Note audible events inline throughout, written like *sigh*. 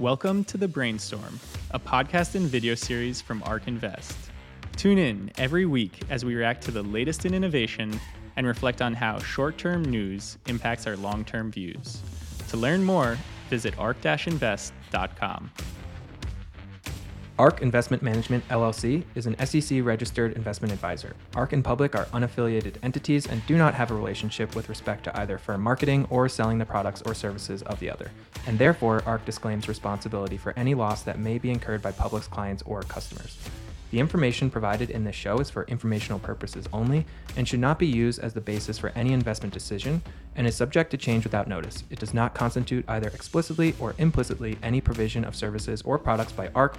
Welcome to The Brainstorm, a podcast and video series from ARK Invest. Tune in every week as we react to the latest in innovation and reflect on how short term news impacts our long term views. To learn more, visit ark-invest.com. ARK Investment Management LLC is an SEC registered investment advisor. ARK and Public are unaffiliated entities and do not have a relationship with respect to either firm marketing or selling the products or services of the other. And therefore, ARK disclaims responsibility for any loss that may be incurred by Public's clients or customers. The information provided in this show is for informational purposes only and should not be used as the basis for any investment decision and is subject to change without notice. It does not constitute either explicitly or implicitly any provision of services or products by ARK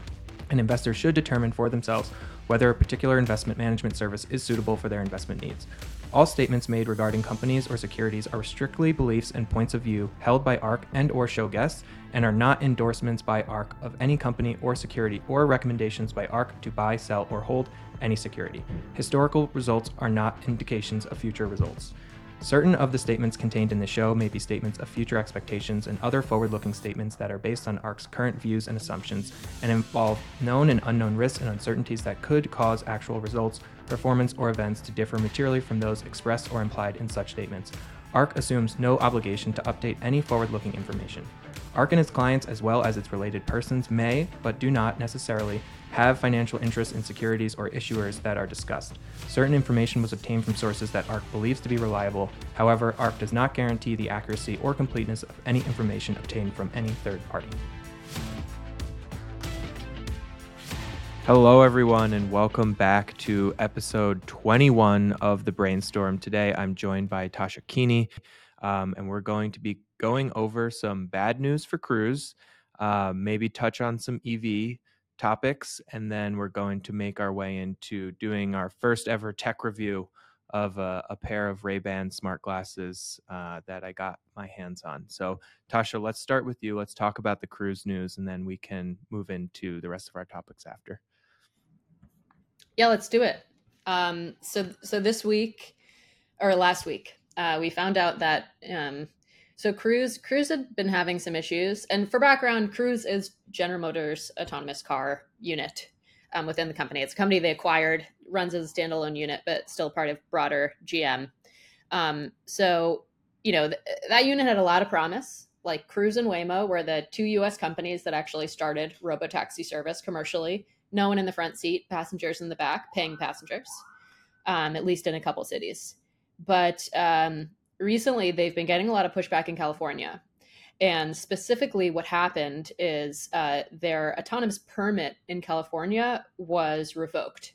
and investors should determine for themselves whether a particular investment management service is suitable for their investment needs. All statements made regarding companies or securities are strictly beliefs and points of view held by ARK and or show guests and are not endorsements by ARK of any company or security or recommendations by ARK to buy, sell or hold any security. Historical results are not indications of future results. Certain of the statements contained in the show may be statements of future expectations and other forward looking statements that are based on ARK's current views and assumptions and involve known and unknown risks and uncertainties that could cause actual results, performance, or events to differ materially from those expressed or implied in such statements. ARK assumes no obligation to update any forward looking information. ARK and its clients, as well as its related persons, may, but do not necessarily, have financial interests in securities or issuers that are discussed. Certain information was obtained from sources that ARK believes to be reliable. However, ARK does not guarantee the accuracy or completeness of any information obtained from any third party. Hello, everyone, and welcome back to episode 21 of the Brainstorm. Today, I'm joined by Tasha Keeney, um, and we're going to be going over some bad news for Cruise, uh, maybe touch on some EV topics, and then we're going to make our way into doing our first ever tech review of a, a pair of Ray-Ban smart glasses uh, that I got my hands on. So, Tasha, let's start with you. Let's talk about the cruise news, and then we can move into the rest of our topics after. Yeah, let's do it. Um, so, so this week or last week, uh, we found out that um, so Cruise Cruise had been having some issues, and for background, Cruise is General Motors' autonomous car unit um, within the company. It's a company they acquired, runs as a standalone unit, but still part of broader GM. Um, so you know th- that unit had a lot of promise. Like Cruise and Waymo were the two U.S. companies that actually started robotaxi service commercially. No one in the front seat, passengers in the back, paying passengers, um, at least in a couple cities. But um, recently they've been getting a lot of pushback in California. And specifically, what happened is uh, their autonomous permit in California was revoked.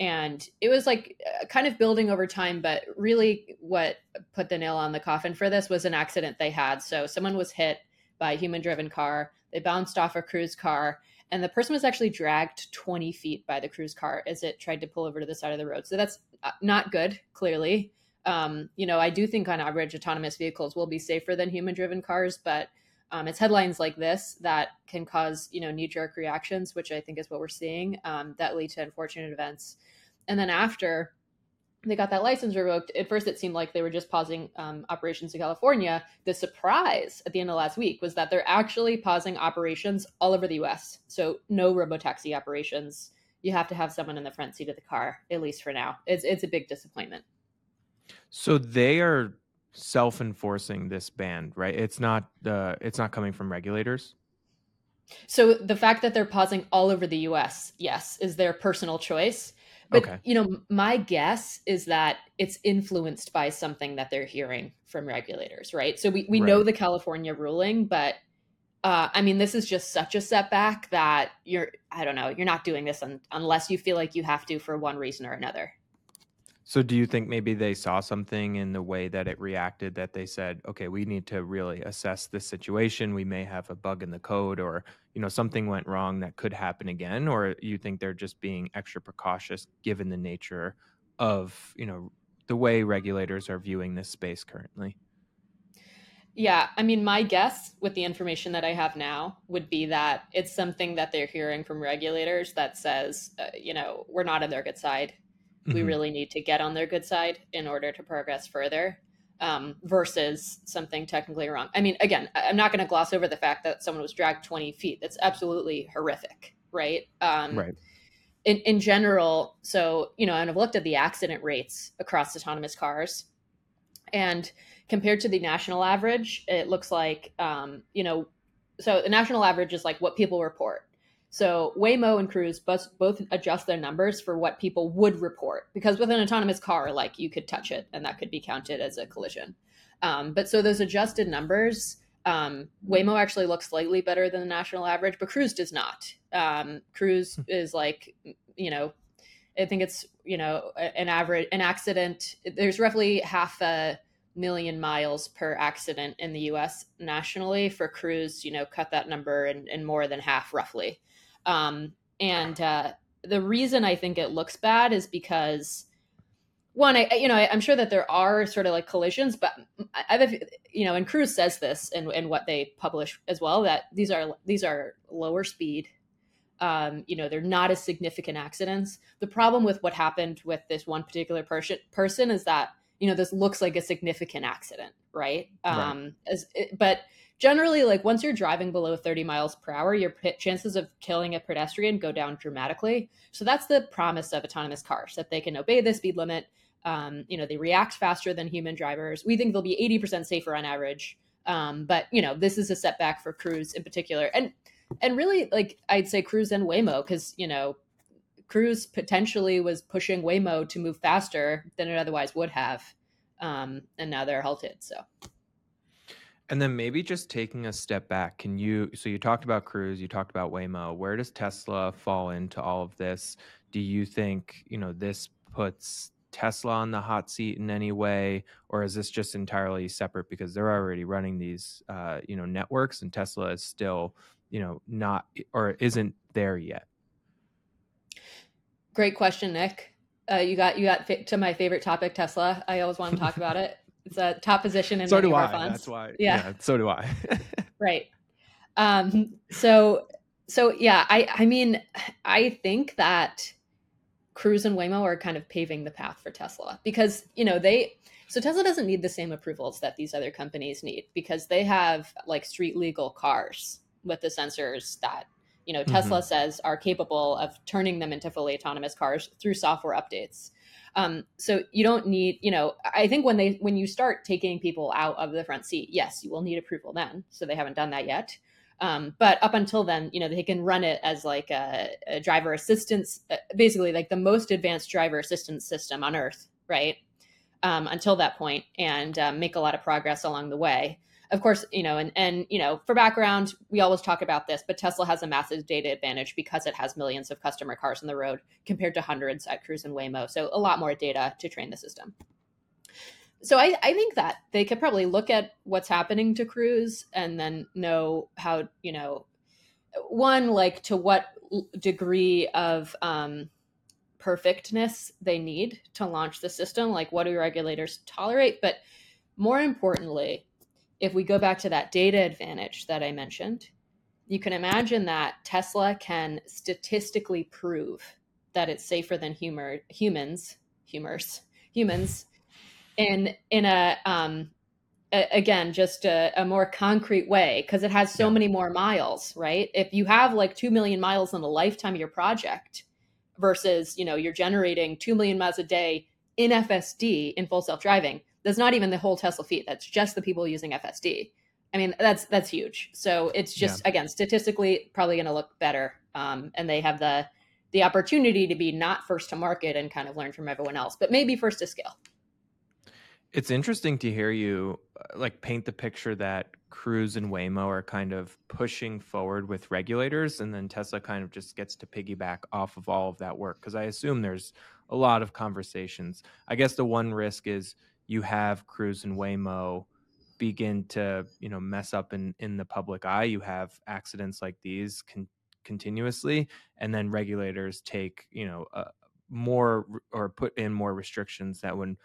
And it was like uh, kind of building over time, but really what put the nail on the coffin for this was an accident they had. So someone was hit by a human driven car, they bounced off a cruise car, and the person was actually dragged 20 feet by the cruise car as it tried to pull over to the side of the road. So that's uh, not good, clearly um, you know, I do think on average autonomous vehicles will be safer than human driven cars, but um, it's headlines like this that can cause, you know, knee jerk reactions, which I think is what we're seeing um, that lead to unfortunate events. And then after they got that license revoked, at first it seemed like they were just pausing um, operations in California. The surprise at the end of last week was that they're actually pausing operations all over the US. So no robotaxi operations. You have to have someone in the front seat of the car, at least for now. It's, it's a big disappointment. So they are self-enforcing this ban, right? It's not uh, it's not coming from regulators. So the fact that they're pausing all over the US, yes, is their personal choice. But okay. you know, my guess is that it's influenced by something that they're hearing from regulators, right? So we, we right. know the California ruling, but uh, I mean, this is just such a setback that you're, I don't know, you're not doing this un- unless you feel like you have to for one reason or another. So do you think maybe they saw something in the way that it reacted that they said, okay, we need to really assess this situation. We may have a bug in the code or, you know, something went wrong that could happen again or you think they're just being extra precautious given the nature of, you know, the way regulators are viewing this space currently? Yeah, I mean, my guess with the information that I have now would be that it's something that they're hearing from regulators that says, uh, you know, we're not on their good side we mm-hmm. really need to get on their good side in order to progress further. um, versus something technically wrong. I mean, again, I'm not going to gloss over the fact that someone was dragged 20 feet. That's absolutely horrific, right? Um, right. In, in general, so, you know, and I've looked at the accident rates across autonomous cars. And compared to the national average, it looks like, um, you know, so the national average is like what people report. So Waymo and Cruise both, both adjust their numbers for what people would report because with an autonomous car, like you could touch it and that could be counted as a collision. Um, but so those adjusted numbers, um, Waymo actually looks slightly better than the national average, but Cruise does not. Um, Cruise hmm. is like, you know, I think it's you know an average an accident. There's roughly half a million miles per accident in the U.S. nationally. For Cruise, you know, cut that number in more than half roughly. Um, and uh, the reason I think it looks bad is because one, I you know I, am sure that there are sort of like collisions, but I, have you know, and Cruise says this and and what they publish as well that these are these are lower speed. Um, you know, they're not as significant accidents. The problem with what happened with this one particular person person is that you know this looks like a significant accident, right? Um, right. As, but generally like once you're driving below 30 miles per hour your p- chances of killing a pedestrian go down dramatically. So that's the promise of autonomous cars that they can obey the speed limit. Um, you know they react faster than human drivers. We think they'll be 80% safer on average. Um, but you know this is a setback for cruise in particular. And and really like i'd say cruise and waymo because you know cruise potentially was pushing waymo to move faster than it otherwise would have um, and now they're halted so and then maybe just taking a step back, can you? So you talked about Cruise, you talked about Waymo. Where does Tesla fall into all of this? Do you think you know this puts Tesla on the hot seat in any way, or is this just entirely separate because they're already running these uh, you know networks and Tesla is still you know not or isn't there yet? Great question, Nick. Uh, you got you got to my favorite topic, Tesla. I always want to talk about it. It's a top position in so do I. funds. That's why. Yeah. yeah so do I. *laughs* right. Um, so so yeah, I I mean, I think that Cruise and Waymo are kind of paving the path for Tesla because you know they so Tesla doesn't need the same approvals that these other companies need because they have like street legal cars with the sensors that you know Tesla mm-hmm. says are capable of turning them into fully autonomous cars through software updates. Um, so you don't need, you know, I think when they when you start taking people out of the front seat, yes, you will need approval then. So they haven't done that yet. Um, but up until then, you know, they can run it as like a, a driver assistance, uh, basically like the most advanced driver assistance system on Earth, right? Um, until that point, and um, make a lot of progress along the way of course, you know, and and you know, for background, we always talk about this, but Tesla has a massive data advantage because it has millions of customer cars on the road compared to hundreds at Cruise and Waymo. So a lot more data to train the system. So I, I think that they could probably look at what's happening to Cruise and then know how, you know, one, like to what degree of um, perfectness they need to launch the system. Like, what do regulators tolerate? But more importantly, if we go back to that data advantage that I mentioned, you can imagine that Tesla can statistically prove that it's safer than humor, humans, humors, humans, in in a um, a, again just a, a, more concrete way because it has so yeah. many more miles, right? If you have like two million miles in the lifetime of your project versus you know you're generating two million miles a day in FSD in full self driving, that's not even the whole Tesla fleet. That's just the people using FSD. I mean, that's that's huge. So it's just yeah. again statistically probably going to look better, um, and they have the the opportunity to be not first to market and kind of learn from everyone else, but maybe first to scale. It's interesting to hear you uh, like paint the picture that Cruise and Waymo are kind of pushing forward with regulators, and then Tesla kind of just gets to piggyback off of all of that work. Because I assume there's a lot of conversations. I guess the one risk is you have Cruise and Waymo begin to you know mess up in in the public eye you have accidents like these con- continuously and then regulators take you know uh, more or put in more restrictions that would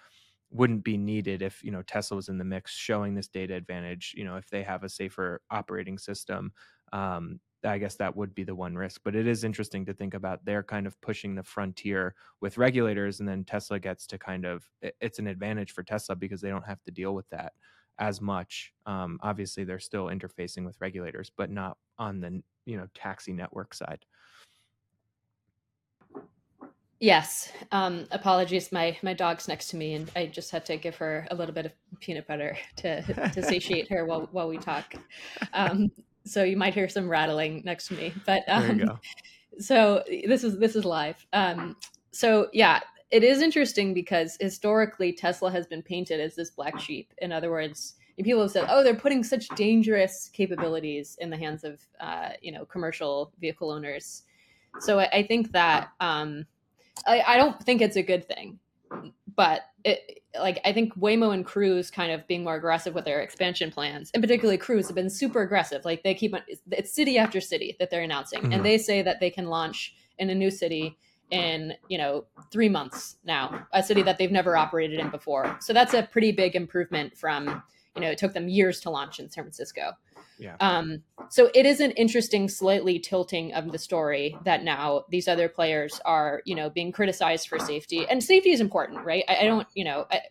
wouldn't be needed if you know Tesla was in the mix showing this data advantage you know if they have a safer operating system um, I guess that would be the one risk. But it is interesting to think about they're kind of pushing the frontier with regulators, and then Tesla gets to kind of it's an advantage for Tesla because they don't have to deal with that as much. Um, obviously, they're still interfacing with regulators, but not on the you know taxi network side. Yes. Um, apologies. My my dog's next to me, and I just had to give her a little bit of peanut butter to to satiate her while while we talk. *laughs* Um, so you might hear some rattling next to me. But um, *laughs* so this is this is live. Um, so yeah, it is interesting because historically Tesla has been painted as this black sheep. In other words, people have said, "Oh, they're putting such dangerous capabilities in the hands of uh, you know commercial vehicle owners." So I, I think that. Um, I, I don't think it's a good thing, but it, like I think Waymo and Cruise kind of being more aggressive with their expansion plans, and particularly Cruise have been super aggressive. Like they keep on, it's city after city that they're announcing, mm-hmm. and they say that they can launch in a new city in you know three months now, a city that they've never operated in before. So that's a pretty big improvement from you know it took them years to launch in San Francisco. Yeah. Um, so it is an interesting, slightly tilting of the story that now these other players are, you know, being criticized for safety, and safety is important, right? I, I don't, you know, I,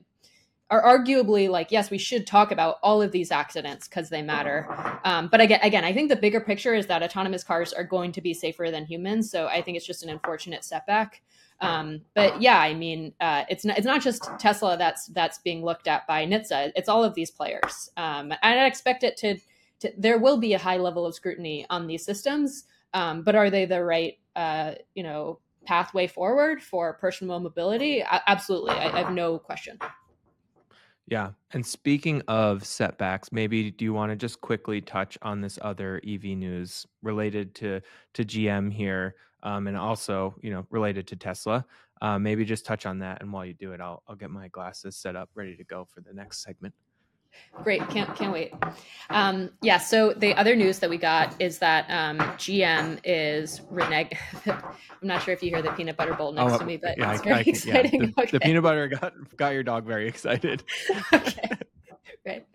are arguably like, yes, we should talk about all of these accidents because they matter. Um, but again, again, I think the bigger picture is that autonomous cars are going to be safer than humans. So I think it's just an unfortunate setback. Um, but yeah, I mean, uh, it's not it's not just Tesla that's that's being looked at by NHTSA. It's all of these players, um, and I expect it to to, there will be a high level of scrutiny on these systems, um, but are they the right, uh, you know, pathway forward for personal mobility? I, absolutely, I, I have no question. Yeah. And speaking of setbacks, maybe do you want to just quickly touch on this other EV news related to to GM here, um, and also you know related to Tesla? Uh, maybe just touch on that, and while you do it, I'll I'll get my glasses set up, ready to go for the next segment. Great, can't can't wait. Um, yeah, so the other news that we got is that um, GM is reneg. *laughs* I'm not sure if you hear the peanut butter bowl next oh, to me, but yeah, it's very I, exciting. Yeah. *laughs* The, okay. the, peanut butter got got your dog very excited. *laughs* okay, right.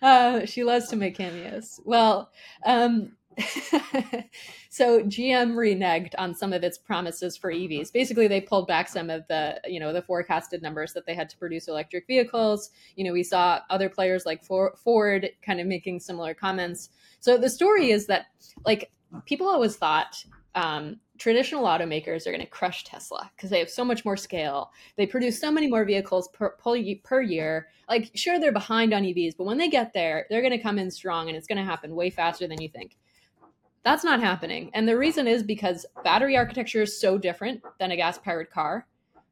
Uh, she loves to make cameos. Well, um, *laughs* so GM reneged on some of its promises for EVs. Basically, they pulled back some of the, you know, the forecasted numbers that they had to produce electric vehicles. You know, we saw other players like Ford kind of making similar comments. So the story is that, like, people always thought um, traditional automakers are going to crush Tesla because they have so much more scale. They produce so many more vehicles per, per year. Like, sure, they're behind on EVs, but when they get there, they're going to come in strong and it's going to happen way faster than you think. That's not happening. And the reason is because battery architecture is so different than a gas powered car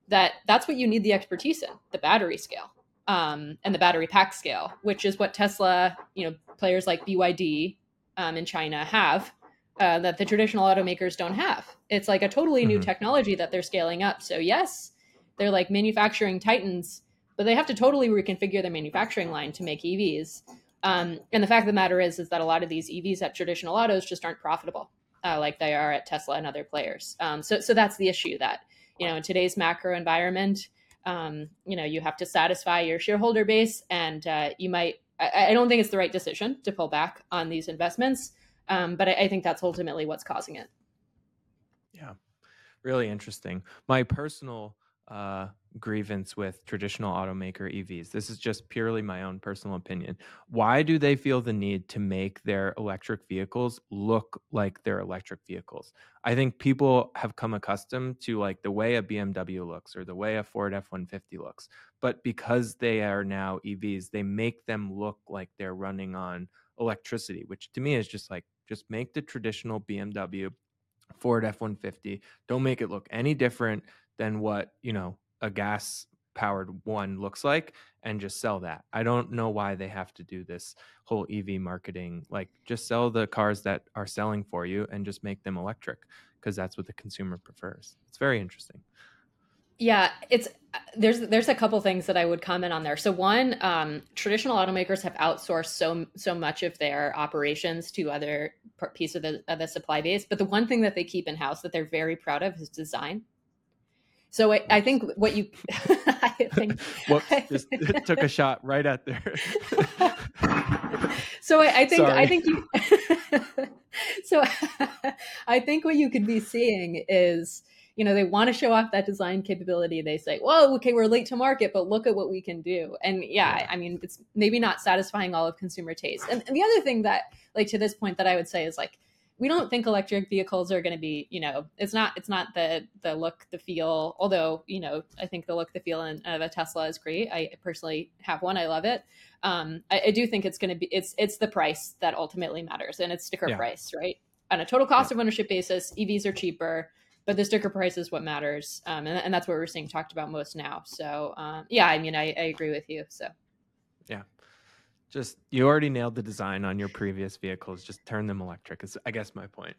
that that's what you need the expertise in the battery scale um, and the battery pack scale, which is what Tesla, you know, players like BYD um, in China have. Uh, that the traditional automakers don't have. It's like a totally new mm-hmm. technology that they're scaling up. So yes, they're like manufacturing titans, but they have to totally reconfigure their manufacturing line to make EVs. Um, and the fact of the matter is, is that a lot of these EVs at traditional autos just aren't profitable, uh, like they are at Tesla and other players. Um, so, so that's the issue that you know in today's macro environment, um, you know, you have to satisfy your shareholder base, and uh, you might. I, I, don't think it's the right decision to pull back on these investments, um, but I, I think that's ultimately what's causing it. Yeah, really interesting. My personal uh, grievance with traditional automaker EVs. This is just purely my own personal opinion. Why do they feel the need to make their electric vehicles look like they're electric vehicles? I think people have come accustomed to like the way a BMW looks or the way a Ford F150 looks. But because they are now EVs, they make them look like they're running on electricity, which to me is just like just make the traditional BMW Ford F150. Don't make it look any different than what you know a gas powered one looks like and just sell that. I don't know why they have to do this whole EV marketing. Like just sell the cars that are selling for you and just make them electric because that's what the consumer prefers. It's very interesting. Yeah, it's there's there's a couple things that I would comment on there. So one, um, traditional automakers have outsourced so so much of their operations to other piece of the of the supply base, but the one thing that they keep in house that they're very proud of is design. So I, I think what you, *laughs* I think, *laughs* Whoops, just *laughs* took a shot right at there. so I, I think, Sorry. I think you, so I think what you could be seeing is, you know, they want to show off that design capability. They say, "Whoa, okay, we're late to market, but look at what we can do." And yeah, yeah. I mean, it's maybe not satisfying all of consumer taste. And, and the other thing that, like, to this point, that I would say is like we don't think electric vehicles are going to be you know it's not it's not the the look the feel although you know i think the look the feel of a tesla is great. I personally have one i love it. Um i, I do think it's going to be it's it's the price that ultimately matters and it's sticker yeah. price right? On a total cost yeah. of ownership basis evs are cheaper but the sticker price is what matters um and, and that's what we're seeing talked about most now. So um yeah i mean i, I agree with you so. Yeah just you already nailed the design on your previous vehicles. Just turn them electric. Is I guess my point.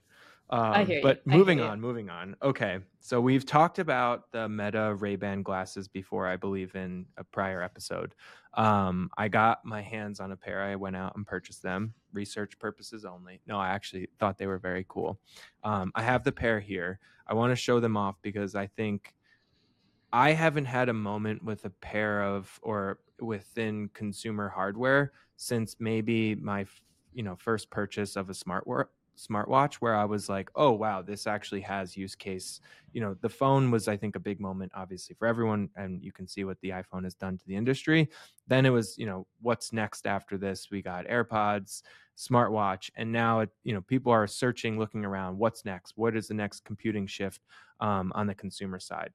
Um, I hear you. But moving on, moving on. Okay, so we've talked about the Meta Ray Ban glasses before, I believe, in a prior episode. Um, I got my hands on a pair. I went out and purchased them, research purposes only. No, I actually thought they were very cool. Um, I have the pair here. I want to show them off because I think I haven't had a moment with a pair of or within consumer hardware since maybe my you know first purchase of a smart smartwatch where I was like, oh wow, this actually has use case. You know, the phone was I think a big moment obviously for everyone and you can see what the iPhone has done to the industry. Then it was, you know, what's next after this? We got AirPods, smartwatch and now it, you know people are searching looking around what's next what is the next computing shift um, on the consumer side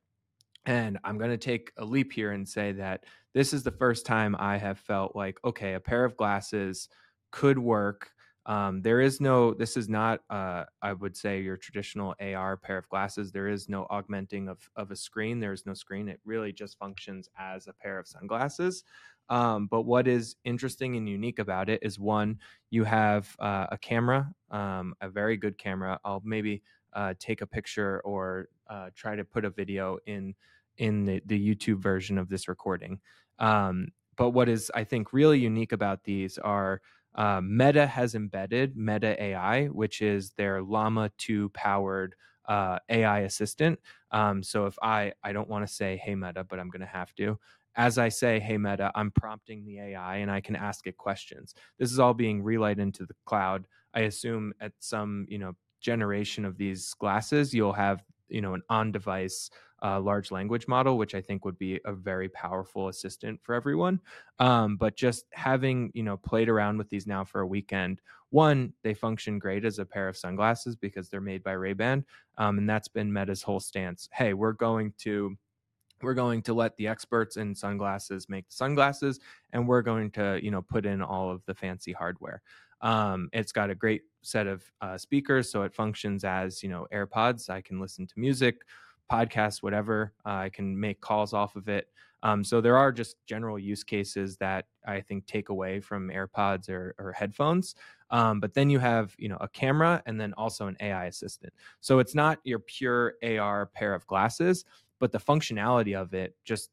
and I'm going to take a leap here and say that this is the first time I have felt like, okay, a pair of glasses could work. Um, there is no, this is not, uh, I would say, your traditional AR pair of glasses. There is no augmenting of, of a screen. There is no screen. It really just functions as a pair of sunglasses. Um, but what is interesting and unique about it is one, you have uh, a camera, um, a very good camera. I'll maybe uh, take a picture or uh, try to put a video in in the, the YouTube version of this recording. Um, but what is, I think, really unique about these are uh, Meta has embedded Meta AI, which is their Llama 2 powered uh, AI assistant. Um, so if I, I don't want to say, hey, Meta, but I'm going to have to. As I say, hey, Meta, I'm prompting the AI and I can ask it questions. This is all being relayed into the cloud. I assume at some, you know, generation of these glasses, you'll have, you know, an on device uh, large language model, which I think would be a very powerful assistant for everyone. Um, but just having you know played around with these now for a weekend, one they function great as a pair of sunglasses because they're made by Ray Ban, um, and that's been Meta's whole stance. Hey, we're going to we're going to let the experts in sunglasses make the sunglasses and we're going to you know put in all of the fancy hardware um, it's got a great set of uh, speakers so it functions as you know airpods i can listen to music podcasts, whatever. Uh, I can make calls off of it. Um, so there are just general use cases that I think take away from AirPods or, or headphones. Um, but then you have, you know, a camera and then also an AI assistant. So it's not your pure AR pair of glasses, but the functionality of it just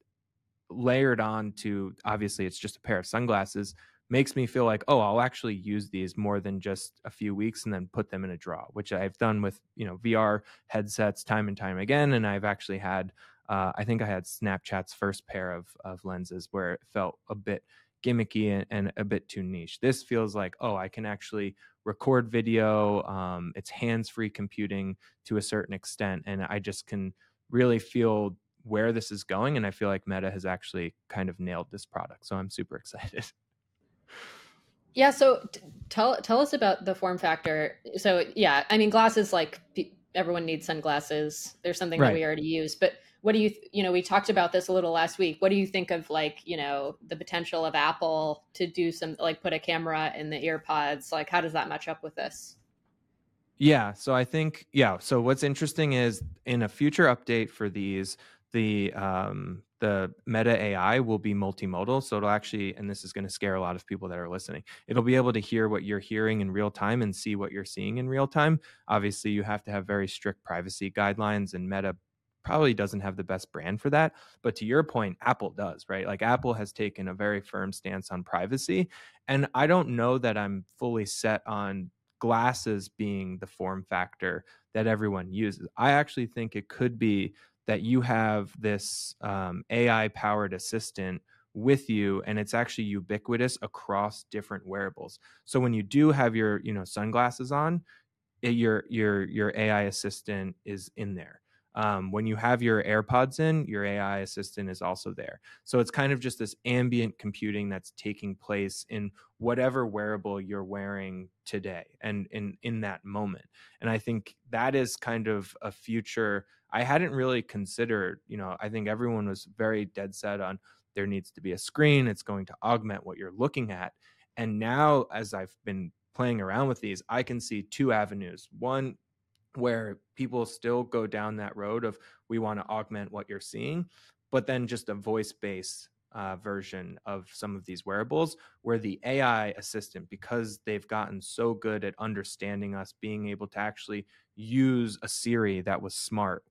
layered on to obviously it's just a pair of sunglasses makes me feel like oh i'll actually use these more than just a few weeks and then put them in a draw which i've done with you know vr headsets time and time again and i've actually had uh, i think i had snapchat's first pair of, of lenses where it felt a bit gimmicky and, and, a bit too niche. This feels like oh i can actually record video um, it's hands-free computing to a certain extent and i just can really feel where this is going and i feel like meta has actually kind of nailed this product so i'm super *laughs* excited Yeah. So t- tell tell us about the form factor. So yeah, I mean, glasses like everyone needs sunglasses. There's something right. that we already use, but what do you you know we talked about this a little last week what do you think of like you know the potential of apple to do some like put a camera in the earpods like how does that match up with this yeah so i think yeah so what's interesting is in a future update for these the um, the Meta AI will be multimodal, so it'll actually, and this is going to scare a lot of people that are listening. It'll be able to hear what you're hearing in real time and see what you're seeing in real time. Obviously, you have to have very strict privacy guidelines, and Meta probably doesn't have the best brand for that. But to your point, Apple does, right? Like Apple has taken a very firm stance on privacy, and I don't know that I'm fully set on glasses being the form factor that everyone uses. I actually think it could be that you have this um, AI powered assistant with you and it's actually ubiquitous across different wearables. So when you do have your, you know, sunglasses on, your your your AI assistant is in there. Um, when you have your AirPods in, your AI assistant is also there. So it's kind of just this ambient computing that's taking place in whatever wearable you're wearing today and in in that moment. And I think that is kind of a future I hadn't really considered. You know, I think everyone was very dead set on there needs to be a screen. It's going to augment what you're looking at. And now, as I've been playing around with these, I can see two avenues. One where people still go down that road of we want to augment what you're seeing, but then just a voice based uh, version of some of these wearables where the AI assistant, because they've gotten so good at understanding us, being able to actually use a Siri that was smart.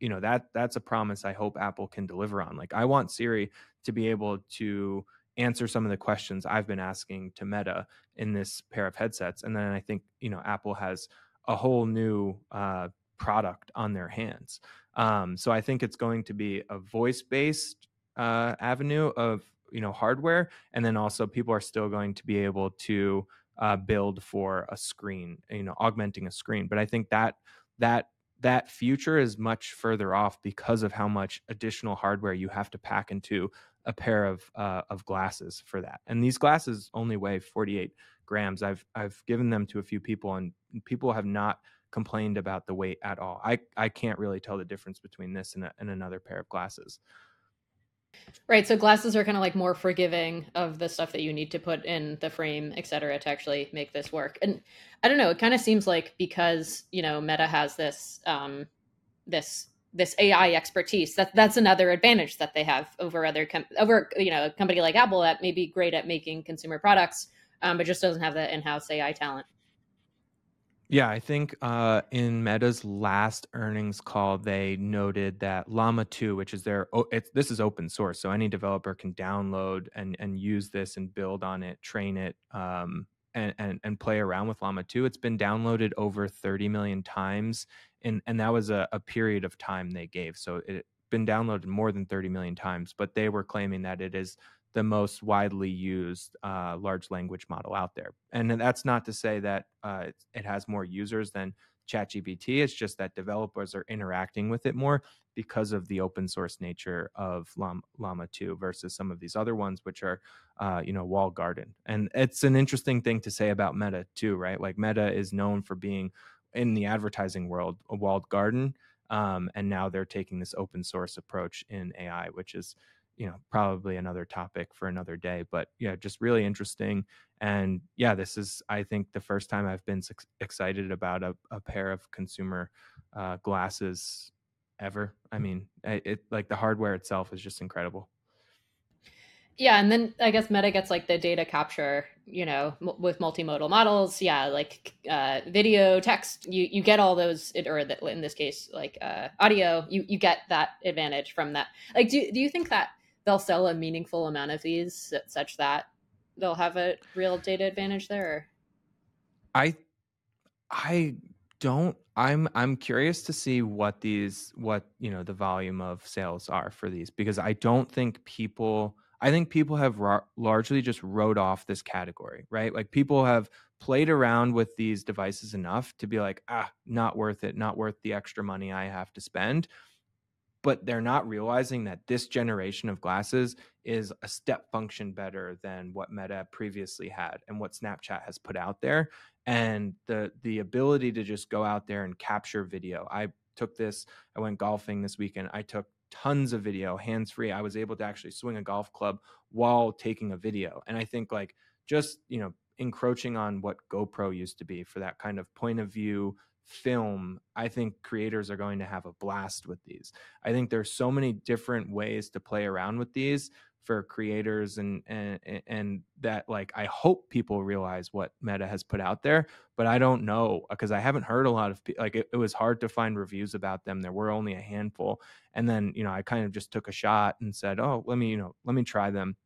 You know, that that's a promise I hope Apple can deliver on. Like I want Siri to be able to answer some of the questions I've been asking to Meta in this pair of headsets. And then I think, you know, Apple has a whole new uh, product on their hands. Um, so I think it's going to be a voice based uh, avenue of, you know, hardware. And then also people are still going to be able to uh, build for a screen, you know, augmenting a screen. But I think that, that, that future is much further off because of how much additional hardware you have to pack into a pair of uh, of glasses for that. And these glasses only weigh 48 grams. I've I've given them to a few people, and people have not complained about the weight at all. I I can't really tell the difference between this and, a, and another pair of glasses. Right. So glasses are kind of like more forgiving of the stuff that you need to put in the frame, et cetera, to actually make this work. And I don't know, it kind of seems like because, you know, Meta has this um this this AI expertise. That that's another advantage that they have over other com- over you know a company like Apple that may be great at making consumer products, um, but just doesn't have the in-house AI talent. Yeah, I think uh, in Meta's last earnings call, they noted that Llama 2, which is their, it's, this is open source, so any developer can download and and use this and build on it, train it, um, and, and and play around with Llama 2. It's been downloaded over 30 million times and and that was a, a period of time they gave. So it been downloaded more than 30 million times, but they were claiming that it is the most widely used uh, large language model out there. And that's not to say that uh, it has more users than ChatGPT. It's just that developers are interacting with it more because of the open source nature of Llama, Llama 2 versus some of these other ones, which are, uh, you know, walled garden. And it's an interesting thing to say about Meta too, right? Like Meta is known for being in the advertising world a walled garden um, and now they're taking this open source approach in ai which is you know probably another topic for another day but yeah just really interesting and yeah this is i think the first time i've been excited about a, a pair of consumer uh, glasses ever i mean it, like the hardware itself is just incredible yeah, and then I guess Meta gets like the data capture, you know, m- with multimodal models. Yeah, like uh, video, text. You you get all those, or in this case, like uh, audio. You you get that advantage from that. Like, do do you think that they'll sell a meaningful amount of these such that they'll have a real data advantage there? I I don't i'm i'm curious to see what these what you know the volume of sales are for these because i don't think people I think people have ra- largely just wrote off this category, right? Like people have played around with these devices enough to be like, ah, not worth it, not worth the extra money I have to spend. But they're not realizing that this generation of glasses is a step function better than what Meta previously had and what Snapchat has put out there. And the the ability to just go out there and capture video. I took this, I went golfing this weekend. I took tons of video hands free i was able to actually swing a golf club while taking a video and i think like just you know encroaching on what gopro used to be for that kind of point of view film i think creators are going to have a blast with these. I think there's so many different ways to play around with these for creators and and and that like I hope people realize what Meta has put out there, but I don't know because I haven't heard a lot of like it, it was hard to find reviews about them. There were only a handful, and then you know I kind of just took a shot and said, oh, let me you know let me try them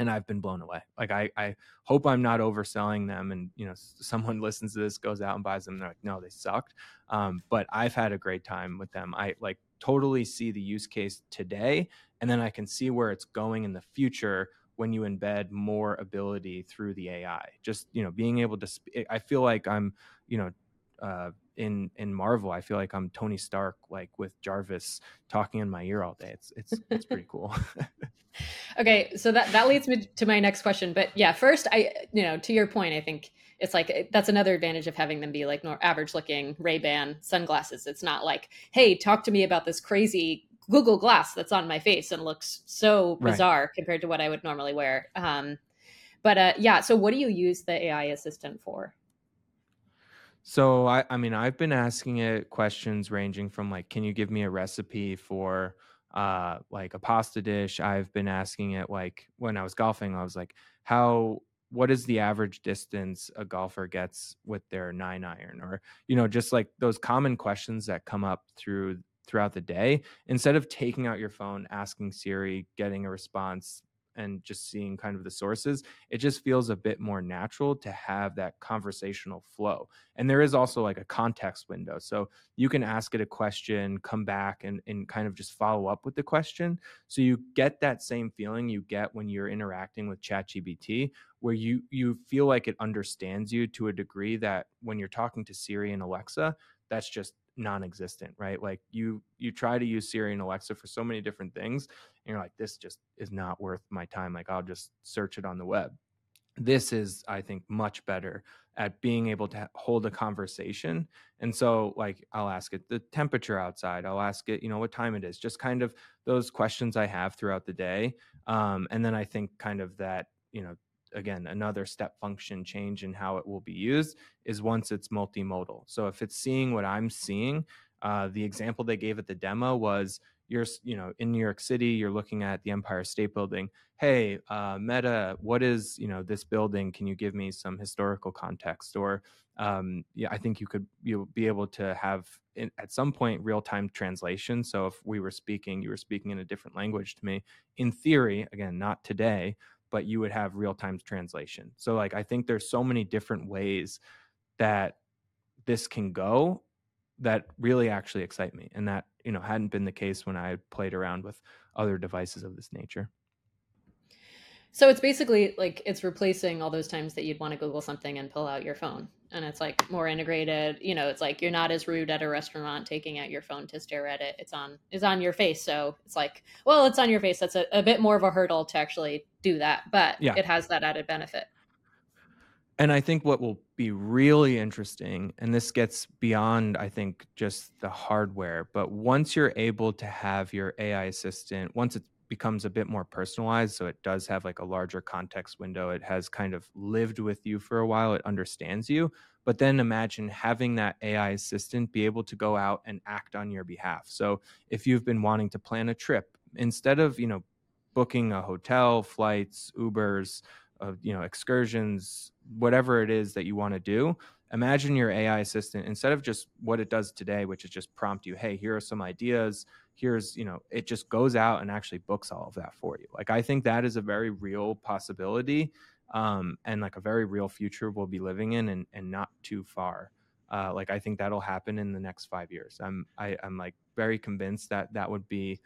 and I've been blown away. Like I, I hope I'm not overselling them, and you know, someone *laughs* listens to this, goes out and buys them. They're like, no, they sucked. Um, but I've had a great time with them. I like totally see the use case today, and then I can see where it's going in the future when you embed more ability through the AI. Just you know, being able to. Sp- I feel like I'm, you know, uh, in in Marvel. I feel like I'm Tony Stark, like with Jarvis talking in my ear all day. It's it's it's pretty cool. *laughs* okay, so that that leads me to my next question. But yeah, first, I you know to your point, I think it's like that's another advantage of having them be like more average looking Ray Ban sunglasses. It's not like, hey, talk to me about this crazy Google Glass that's on my face and looks so bizarre right. compared to what I would normally wear. Um, but uh, yeah, so what do you use the AI assistant for? So I, I mean, I've been asking it questions ranging from like, can you give me a recipe for uh like a pasta dish? I've been asking it like when I was golfing, I was like, how what is the average distance a golfer gets with their nine iron or you know just like those common questions that come up through throughout the day instead of taking out your phone asking siri getting a response and just seeing kind of the sources, it just feels a bit more natural to have that conversational flow. And there is also like a context window. So you can ask it a question, come back and, and kind of just follow up with the question. So you get that same feeling you get when you're interacting with ChatGPT, where you you feel like it understands you to a degree that when you're talking to Siri and Alexa, that's just non-existent right like you you try to use siri and alexa for so many different things you're like this just is not worth my time like i'll just search it on the web. This is i think much better at being able to hold a conversation and so like i'll ask it the temperature outside i'll ask it you know what time it is just kind of those questions i have throughout the day um, and then i think kind of that you know again another step function change in how it will be used is once it's multimodal. So if it's seeing what i'm seeing uh, the example they gave at the demo was you're you know in new york city you're looking at the empire state building. Hey uh, meta what is you know this building? Can you give me some historical context? Or um, yeah i think you could you'll be able to have in, at some point real-time translation. So if we were speaking you were speaking in a different language to me. In theory again not today but you would have real time translation. So like I think there's so many different ways that this can go that really actually excite me and that you know hadn't been the case when I played around with other devices of this nature. So it's basically like it's replacing all those times that you'd want to Google something and pull out your phone. And it's like more integrated. You know, it's like you're not as rude at a restaurant taking out your phone to stare at it. It's on is on your face. So it's like, well, it's on your face. That's a, a bit more of a hurdle to actually do that. But yeah. it has that added benefit. And I think what will be really interesting, and this gets beyond, I think, just the hardware, but once you're able to have your AI assistant, once it becomes a bit more personalized so it does have like a larger context window it has kind of lived with you for a while it understands you but then imagine having that ai assistant be able to go out and act on your behalf. So if you've been wanting to plan a trip instead of you know booking a hotel flights ubers uh, you know excursions whatever it is that you want to do imagine your ai assistant instead of just what it does today which is just prompt you hey here are some ideas. Here's you know it just goes out and actually books all of that for you. Like i think that is a very real possibility um, and like a very real future we'll be living in and, and not too far. Uh, like i think that'll happen in the next five years. I'm I, i'm like very convinced that that would be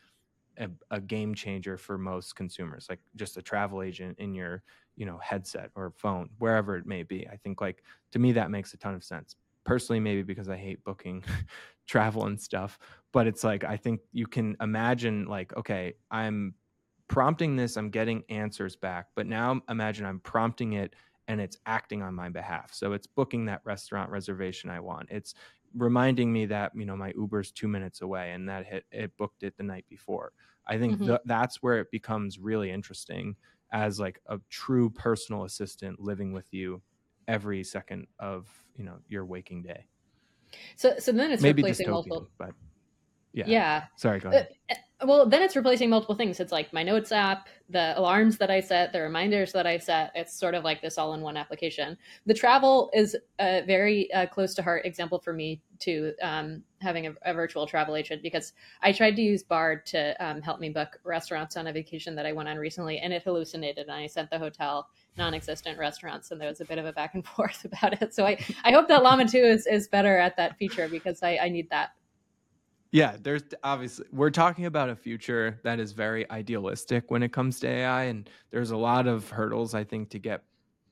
a, a game changer for most consumers like just a travel agent in your you know headset or phone wherever it may be. I think like to me that makes a ton of sense. Personally maybe because i hate booking *laughs* travel and stuff but it's like i think you can imagine like okay i'm prompting this i'm getting answers back but now imagine i'm prompting it and it's acting on my behalf. So it's booking that restaurant reservation i want. It's reminding me that you know my uber's two minutes away and that it, it booked it the night before. I think mm-hmm. th- that's where it becomes really interesting as like a true personal assistant living with you every second of you know your waking day. So so then it's maybe replacing multiple but yeah. Yeah. Sorry go ahead. uh, well then it's replacing multiple things. It's like my notes app the alarms that i set the reminders that i set. It's sort of like this all in one application. The travel is a very uh, close to heart example for me to um, having a, a, virtual travel agent because i tried to use bard to um, help me book restaurants on a vacation that i went on recently and it hallucinated and i sent the hotel non-existent restaurants and there was a bit of a back and *laughs* forth about it. So i, I hope that llama 2 is, is better at that feature because I, I need that yeah, there's obviously we're talking about a future that is very idealistic when it comes to AI and there's a lot of hurdles I think to get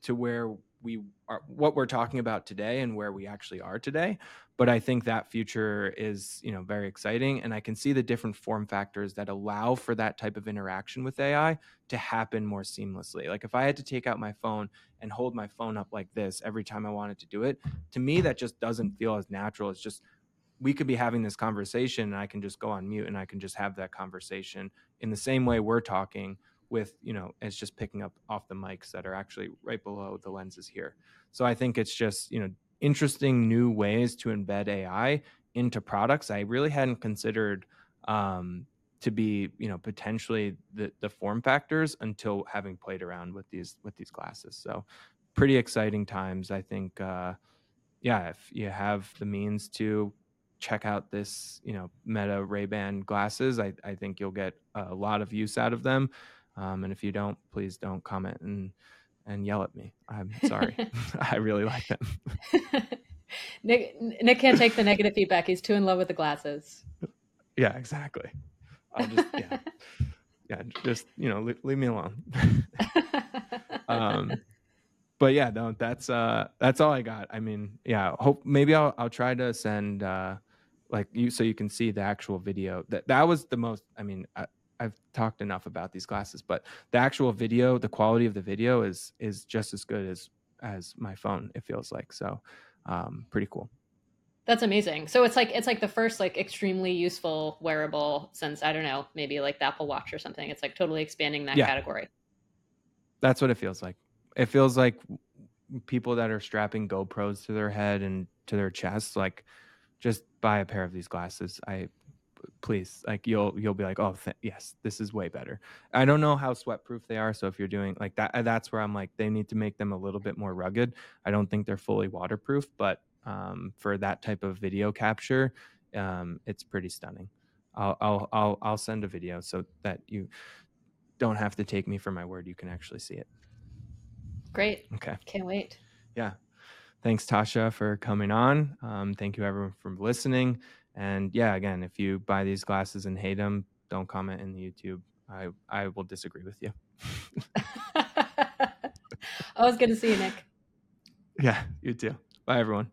to where we are what we're talking about today and where we actually are today. But i think that future is you know very exciting and i can see the different form factors that allow for that type of interaction with ai to happen more seamlessly. Like if i had to take out my phone and hold my phone up like this every time i wanted to do it to me that just doesn't feel as natural. It's just we could be having this conversation and i can just go on mute and i can just have that conversation in the same way we're talking with you know it's just picking up off the mics that are actually right below the lenses here. So i think it's just you know interesting new ways to embed ai into products i really hadn't considered um, to be you know potentially the, the form factors until having played around with these with these glasses. So pretty exciting times. I think uh, yeah if you have the means to check out this you know meta ray ban glasses I, I think you'll get a lot of use out of them um, and if you don't, please don't comment and and yell at me. I'm sorry. *laughs* *laughs* I really like them. *laughs* Nick Nick can't take the negative feedback. He's too in love with the glasses. Yeah, exactly. I'll just yeah, yeah. Just you know, leave, leave me alone. um, but yeah, no, that's uh, that's all I got. I mean, yeah. Hope maybe I'll I'll try to send uh, like you so you can see the actual video. That that was the most. I mean. I, I've talked enough about these glasses, but the actual video, the quality of the video is is just as good as as my phone. It feels like so, um, pretty cool. That's amazing. So it's like it's like the first like extremely useful wearable since I don't know maybe like the Apple Watch or something. It's like totally expanding that yeah. category. That's what it feels like. It feels like people that are strapping GoPros to their head and to their chest, like just buy a pair of these glasses. I please like you'll you'll be like oh th- yes this is way better. I don't know how sweat proof they are so if you're doing like that that's where i'm like they need to make them a little bit more rugged. I don't think they're fully waterproof but um, for that type of video capture um, it's pretty stunning. I'll, I'll i'll i'll send a video so that you don't have to take me for my word you can actually see it. Great. Okay. Can't wait. Yeah thanks tasha for coming on um, thank you everyone for listening and yeah, again, if you buy these glasses and hate them, don't comment in the YouTube. I I will disagree with you. *laughs* I was good to see you, Nick. *laughs* Yeah, you too. Bye, everyone.